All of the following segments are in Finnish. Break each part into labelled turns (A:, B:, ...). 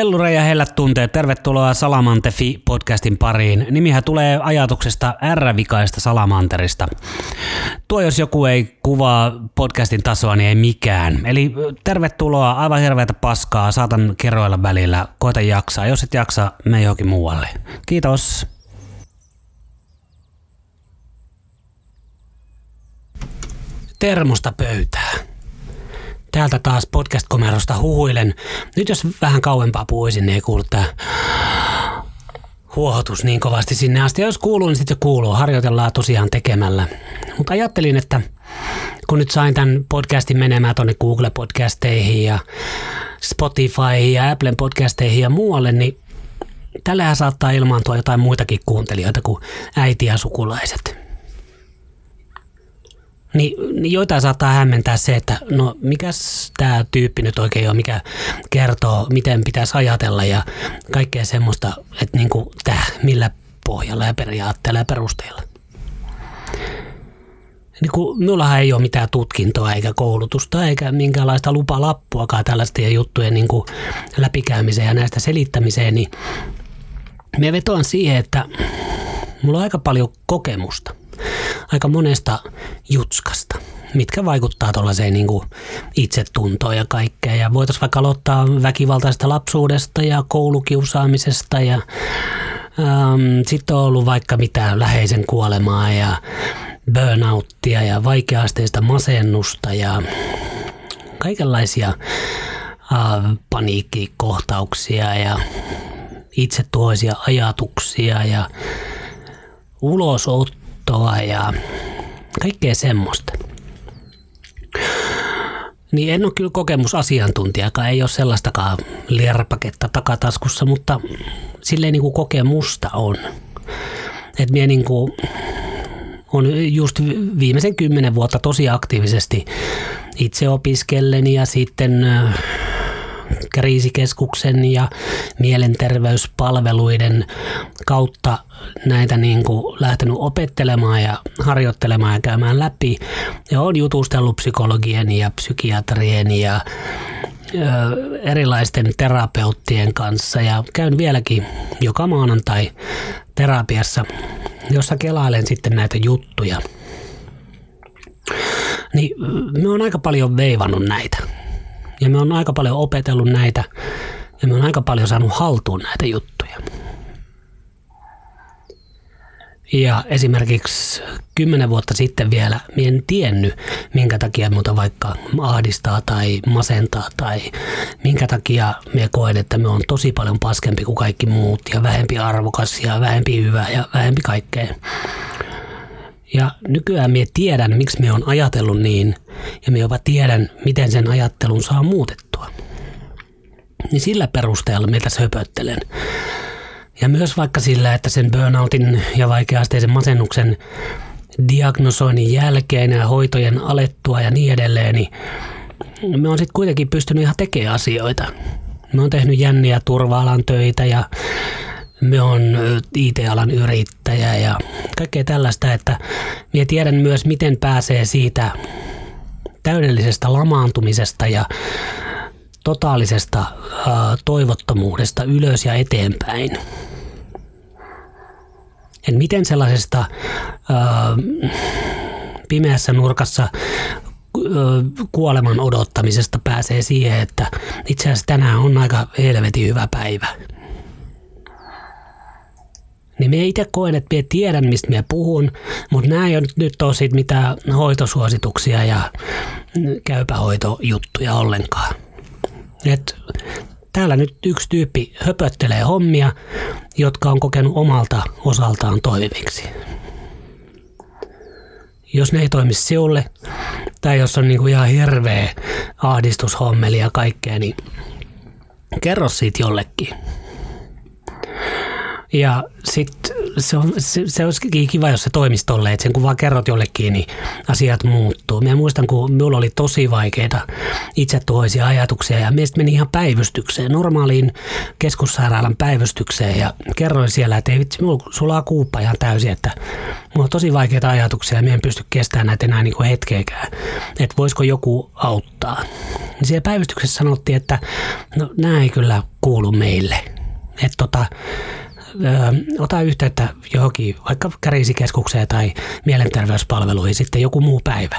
A: Hellure ja hellät tunteet, tervetuloa Salamantefi podcastin pariin. Nimihän tulee ajatuksesta R-vikaista Salamanterista. Tuo jos joku ei kuvaa podcastin tasoa, niin ei mikään. Eli tervetuloa, aivan hirveätä paskaa, saatan kerroilla välillä, koita jaksaa. Jos et jaksa, me johonkin muualle. Kiitos. Termosta pöytää. Täältä taas podcast-komerosta huhuilen. Nyt jos vähän kauempaa puhuisin, niin ei kuulu tää huohotus niin kovasti sinne asti. Ja jos kuuluu, niin sitten se kuuluu. Harjoitellaan tosiaan tekemällä. Mutta ajattelin, että kun nyt sain tämän podcastin menemään tuonne Google-podcasteihin ja Spotifyhin ja Applen podcasteihin ja muualle, niin tällähän saattaa ilmaantua jotain muitakin kuuntelijoita kuin äiti ja sukulaiset. Niin, niin joitain saattaa hämmentää se, että no mikäs tämä tyyppi nyt oikein on, mikä kertoo, miten pitäisi ajatella ja kaikkea semmoista, että niinku tää, millä pohjalla ja periaatteella ja perusteella. Niin kun minullahan ei ole mitään tutkintoa eikä koulutusta eikä minkäänlaista lupalappuakaan tällaisten juttujen niin kuin läpikäymiseen ja näistä selittämiseen, niin me vetoan siihen, että mulla on aika paljon kokemusta aika monesta jutskasta, mitkä vaikuttaa tuollaiseen niin itsetuntoon ja kaikkea. Ja voitaisiin vaikka aloittaa väkivaltaisesta lapsuudesta ja koulukiusaamisesta ja ähm, sitten on ollut vaikka mitä läheisen kuolemaa ja burnouttia ja vaikeasteista masennusta ja kaikenlaisia äh, paniikkikohtauksia ja itsetuhoisia ajatuksia ja ulosottoa luontoa ja kaikkea semmoista. Niin en ole kyllä kokemusasiantuntijakaan, ei ole sellaistakaan lierpaketta takataskussa, mutta silleen niin kuin kokemusta on. Että minä niin kuin on just viimeisen kymmenen vuotta tosi aktiivisesti itse opiskellen ja sitten kriisikeskuksen ja mielenterveyspalveluiden kautta näitä niin kuin lähtenyt opettelemaan ja harjoittelemaan ja käymään läpi. Ja on jutustellut psykologien ja psykiatrien ja erilaisten terapeuttien kanssa ja käyn vieläkin joka maanantai terapiassa, jossa kelailen sitten näitä juttuja. Niin me on aika paljon veivannut näitä ja me on aika paljon opetellut näitä ja me on aika paljon saanut haltuun näitä juttuja. Ja esimerkiksi kymmenen vuotta sitten vielä minä en tiennyt, minkä takia muuta vaikka ahdistaa tai masentaa tai minkä takia me koen, että me on tosi paljon paskempi kuin kaikki muut ja vähempi arvokas ja vähempi hyvä ja vähempi kaikkea. Ja nykyään minä tiedän, miksi me on ajatellut niin, ja minä jopa tiedän, miten sen ajattelun saa muutettua. Niin sillä perusteella mitä höpöttelen. Ja myös vaikka sillä, että sen burnoutin ja vaikeasteisen masennuksen diagnosoinnin jälkeen ja hoitojen alettua ja niin edelleen, niin me on sitten kuitenkin pystynyt ihan tekemään asioita. Me on tehnyt jänniä turva-alan töitä ja me on IT-alan yrittäjä ja kaikkea tällaista, että minä tiedän myös, miten pääsee siitä täydellisestä lamaantumisesta ja totaalisesta toivottomuudesta ylös ja eteenpäin. Et miten sellaisesta pimeässä nurkassa kuoleman odottamisesta pääsee siihen, että itse asiassa tänään on aika helvetin hyvä päivä niin me itse koen, että me tiedän, mistä me puhun, mutta nämä ei ole nyt siitä mitään hoitosuosituksia ja käypähoitojuttuja ollenkaan. Et täällä nyt yksi tyyppi höpöttelee hommia, jotka on kokenut omalta osaltaan toimiviksi. Jos ne ei toimi siulle, tai jos on niinku ihan hirveä ahdistushommeli ja kaikkea, niin kerro siitä jollekin. Ja sitten se, on, se, se olisi kiva, jos se toimisi tolleen, että sen kun vaan kerrot jollekin, niin asiat muuttuu. Mä muistan, kun minulla oli tosi vaikeita itsetuhoisia ajatuksia ja meistä meni ihan päivystykseen, normaaliin keskussairaalan päivystykseen ja kerroin siellä, että ei vitsi, sulaa kuuppa ihan täysin, että mulla on tosi vaikeita ajatuksia ja minä en pysty kestämään näitä enää niin hetkeäkään, että voisiko joku auttaa. Niin siellä päivystyksessä sanottiin, että no nämä ei kyllä kuulu meille. Että tota, ota yhteyttä johonkin, vaikka kärisikeskukseen tai mielenterveyspalveluihin sitten joku muu päivä.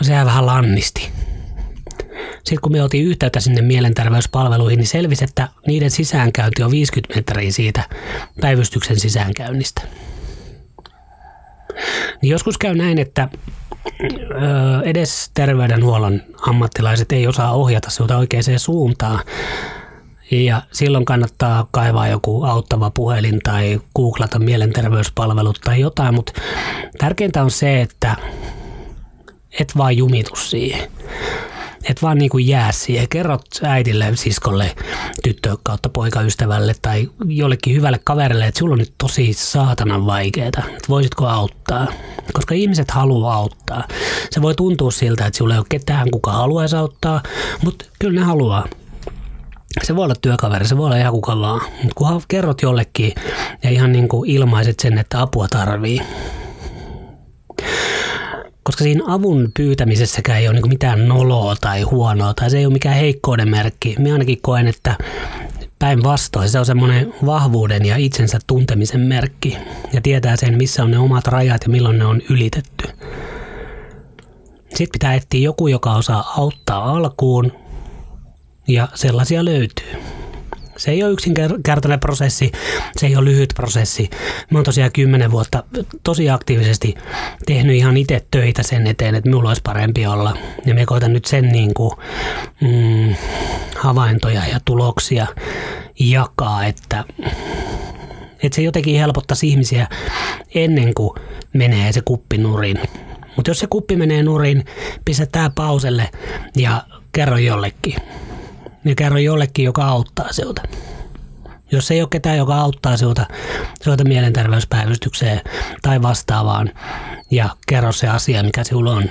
A: No sehän vähän lannisti. Sitten kun me otin yhteyttä sinne mielenterveyspalveluihin, niin selvisi, että niiden sisäänkäynti on 50 metriä siitä päivystyksen sisäänkäynnistä. Niin joskus käy näin, että edes terveydenhuollon ammattilaiset ei osaa ohjata sinulta oikeaan suuntaan. Ja silloin kannattaa kaivaa joku auttava puhelin tai googlata mielenterveyspalvelut tai jotain, mutta tärkeintä on se, että et vaan jumitu siihen. Et vaan niin kuin jää siihen. Kerrot äidille, siskolle, tyttö kautta poikaystävälle tai jollekin hyvälle kaverille, että sulla on nyt tosi saatanan vaikeaa. Että voisitko auttaa? Koska ihmiset haluaa auttaa. Se voi tuntua siltä, että sulla ei ole ketään, kuka haluaisi auttaa, mutta kyllä ne haluaa. Se voi olla työkaveri, se voi olla ihan kuka vaan. Mutta kun kerrot jollekin ja ihan niin kuin ilmaiset sen, että apua tarvii, koska siinä avun pyytämisessäkään ei ole niin mitään noloa tai huonoa tai se ei ole mikään heikkouden merkki. Minä ainakin koen, että päinvastoin se on semmoinen vahvuuden ja itsensä tuntemisen merkki ja tietää sen, missä on ne omat rajat ja milloin ne on ylitetty. Sitten pitää etsiä joku, joka osaa auttaa alkuun ja sellaisia löytyy. Se ei ole yksinkertainen prosessi, se ei ole lyhyt prosessi. Mä oon tosiaan kymmenen vuotta tosi aktiivisesti tehnyt ihan itse töitä sen eteen, että minulla olisi parempi olla. Ja me koitan nyt sen niin kuin, mm, havaintoja ja tuloksia jakaa, että, että se jotenkin helpottaisi ihmisiä ennen kuin menee se kuppi nurin. Mutta jos se kuppi menee nurin, pistä tää pauselle ja kerro jollekin niin kerro jollekin, joka auttaa sinulta. Jos ei ole ketään, joka auttaa sinulta, sinulta mielenterveyspäivystykseen tai vastaavaan ja kerro se asia, mikä sinulla on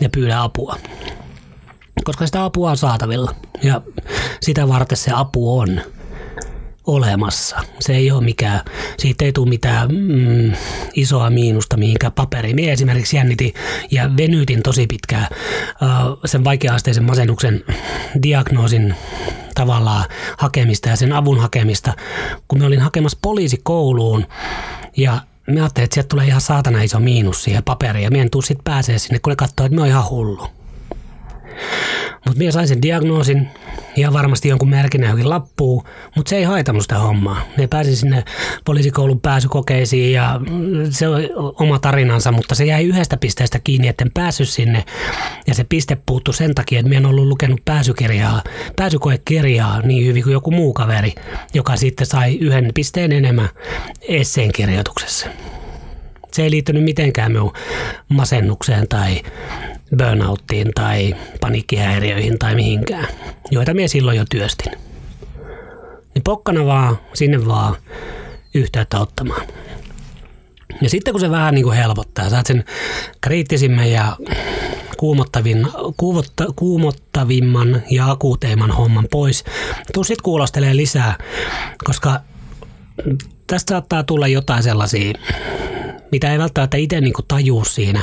A: ja pyydä apua. Koska sitä apua on saatavilla ja sitä varten se apu on olemassa. Se ei ole mikään, siitä ei tule mitään mm, isoa miinusta mihinkään paperiin. Minä esimerkiksi jännitin ja venytin tosi pitkään sen vaikea-asteisen masennuksen diagnoosin tavallaan hakemista ja sen avun hakemista, kun me olin hakemassa poliisikouluun ja mä ajattelin, että sieltä tulee ihan saatana iso miinus siihen paperiin ja en tuu pääsee sinne, kun ne katsoo, että mä oon ihan hullu. Mutta minä sain sen diagnoosin ja varmasti jonkun merkin johonkin lappuun, mutta se ei haitannut sitä hommaa. Me pääsin sinne poliisikoulun pääsykokeisiin ja se on oma tarinansa, mutta se jäi yhdestä pisteestä kiinni, etten päässyt sinne. Ja se piste puuttu sen takia, että minä en ollut lukenut pääsykirjaa, pääsykoekirjaa niin hyvin kuin joku muu kaveri, joka sitten sai yhden pisteen enemmän esseen kirjoituksessa. Se ei liittynyt mitenkään minun masennukseen tai burnouttiin tai paniikkihäiriöihin tai mihinkään, joita minä silloin jo työstin. Niin pokkana vaan, sinne vaan yhteyttä ottamaan. Ja sitten kun se vähän niin kuin helpottaa, saat sen kriittisimmän ja kuumottavin, kuumotta, kuumottavimman ja akuuteimman homman pois, tuu sitten kuulostelee lisää, koska tästä saattaa tulla jotain sellaisia, mitä ei välttämättä itse niin tajuu siinä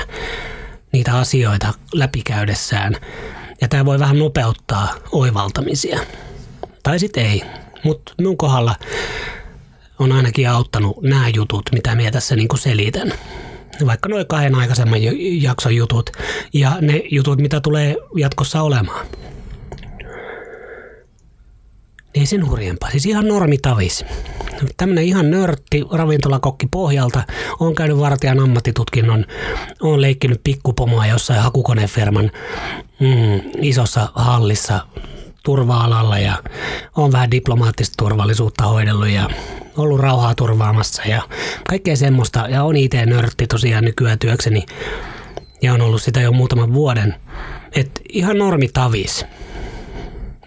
A: niitä asioita läpikäydessään. Ja tämä voi vähän nopeuttaa oivaltamisia. Tai sitten ei. Mutta minun kohdalla on ainakin auttanut nämä jutut, mitä minä tässä niin selitän. Vaikka noin kahden aikaisemman jakson jutut ja ne jutut, mitä tulee jatkossa olemaan ei sen hurjempaa. Siis ihan normitavis. Tämmöinen ihan nörtti ravintolakokki pohjalta. on käynyt vartijan ammattitutkinnon. on leikkinyt pikkupomoa jossain hakukoneferman mm, isossa hallissa turva-alalla ja on vähän diplomaattista turvallisuutta hoidellut ja ollut rauhaa turvaamassa ja kaikkea semmoista. Ja on IT-nörtti tosiaan nykyään työkseni ja on ollut sitä jo muutaman vuoden. Et ihan normitavis.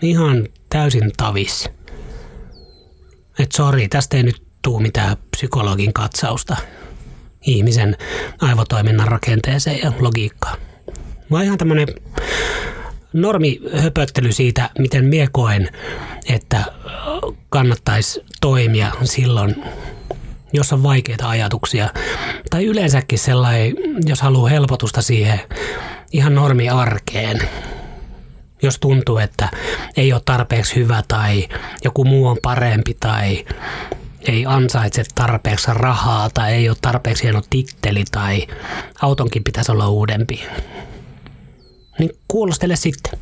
A: Ihan täysin tavis. että sori, tästä ei nyt tuu mitään psykologin katsausta ihmisen aivotoiminnan rakenteeseen ja logiikkaan. Vaan ihan tämmöinen normihöpöttely siitä, miten mie koen, että kannattaisi toimia silloin, jos on vaikeita ajatuksia. Tai yleensäkin sellainen, jos haluaa helpotusta siihen ihan normiarkeen. Jos tuntuu, että ei ole tarpeeksi hyvä tai joku muu on parempi tai ei ansaitse tarpeeksi rahaa tai ei ole tarpeeksi hieno titteli tai autonkin pitäisi olla uudempi. Niin kuulostele sitten.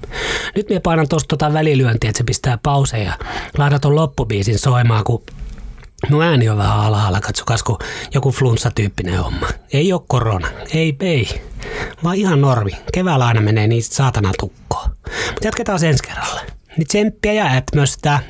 A: Nyt minä painan tuosta tota välilyöntiä, että se pistää pauseja ja laitan ton loppubiisin soimaan, kun Mun ääni on vähän alhaalla, katsokas, kun joku flunssa-tyyppinen homma. Ei ole korona, ei, ei, vaan ihan normi. Keväällä aina menee niistä saatana tukkoon. Mutta jatketaan ensi kerralla. Niin tsemppiä ja ätmöstä.